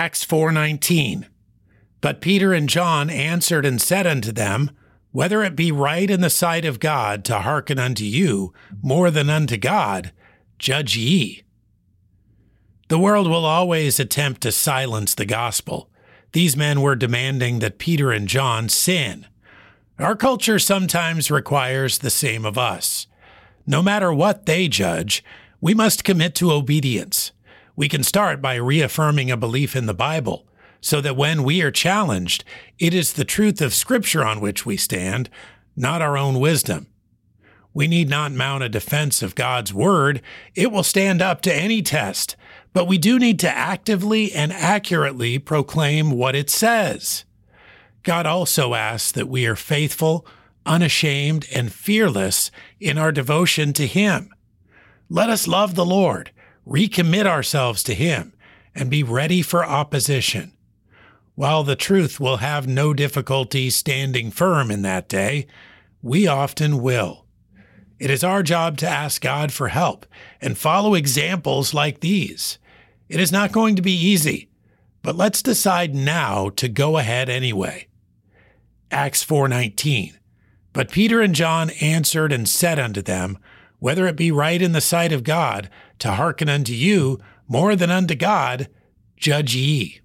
Acts 4:19 But Peter and John answered and said unto them, Whether it be right in the sight of God to hearken unto you more than unto God, judge ye. The world will always attempt to silence the gospel. These men were demanding that Peter and John sin. Our culture sometimes requires the same of us. No matter what they judge, we must commit to obedience. We can start by reaffirming a belief in the Bible, so that when we are challenged, it is the truth of Scripture on which we stand, not our own wisdom. We need not mount a defense of God's Word, it will stand up to any test, but we do need to actively and accurately proclaim what it says. God also asks that we are faithful, unashamed, and fearless in our devotion to Him. Let us love the Lord, recommit ourselves to Him, and be ready for opposition. While the truth will have no difficulty standing firm in that day, we often will. It is our job to ask God for help and follow examples like these. It is not going to be easy, but let's decide now to go ahead anyway. Acts 4:19 But Peter and John answered and said unto them, Whether it be right in the sight of God to hearken unto you more than unto God, judge ye.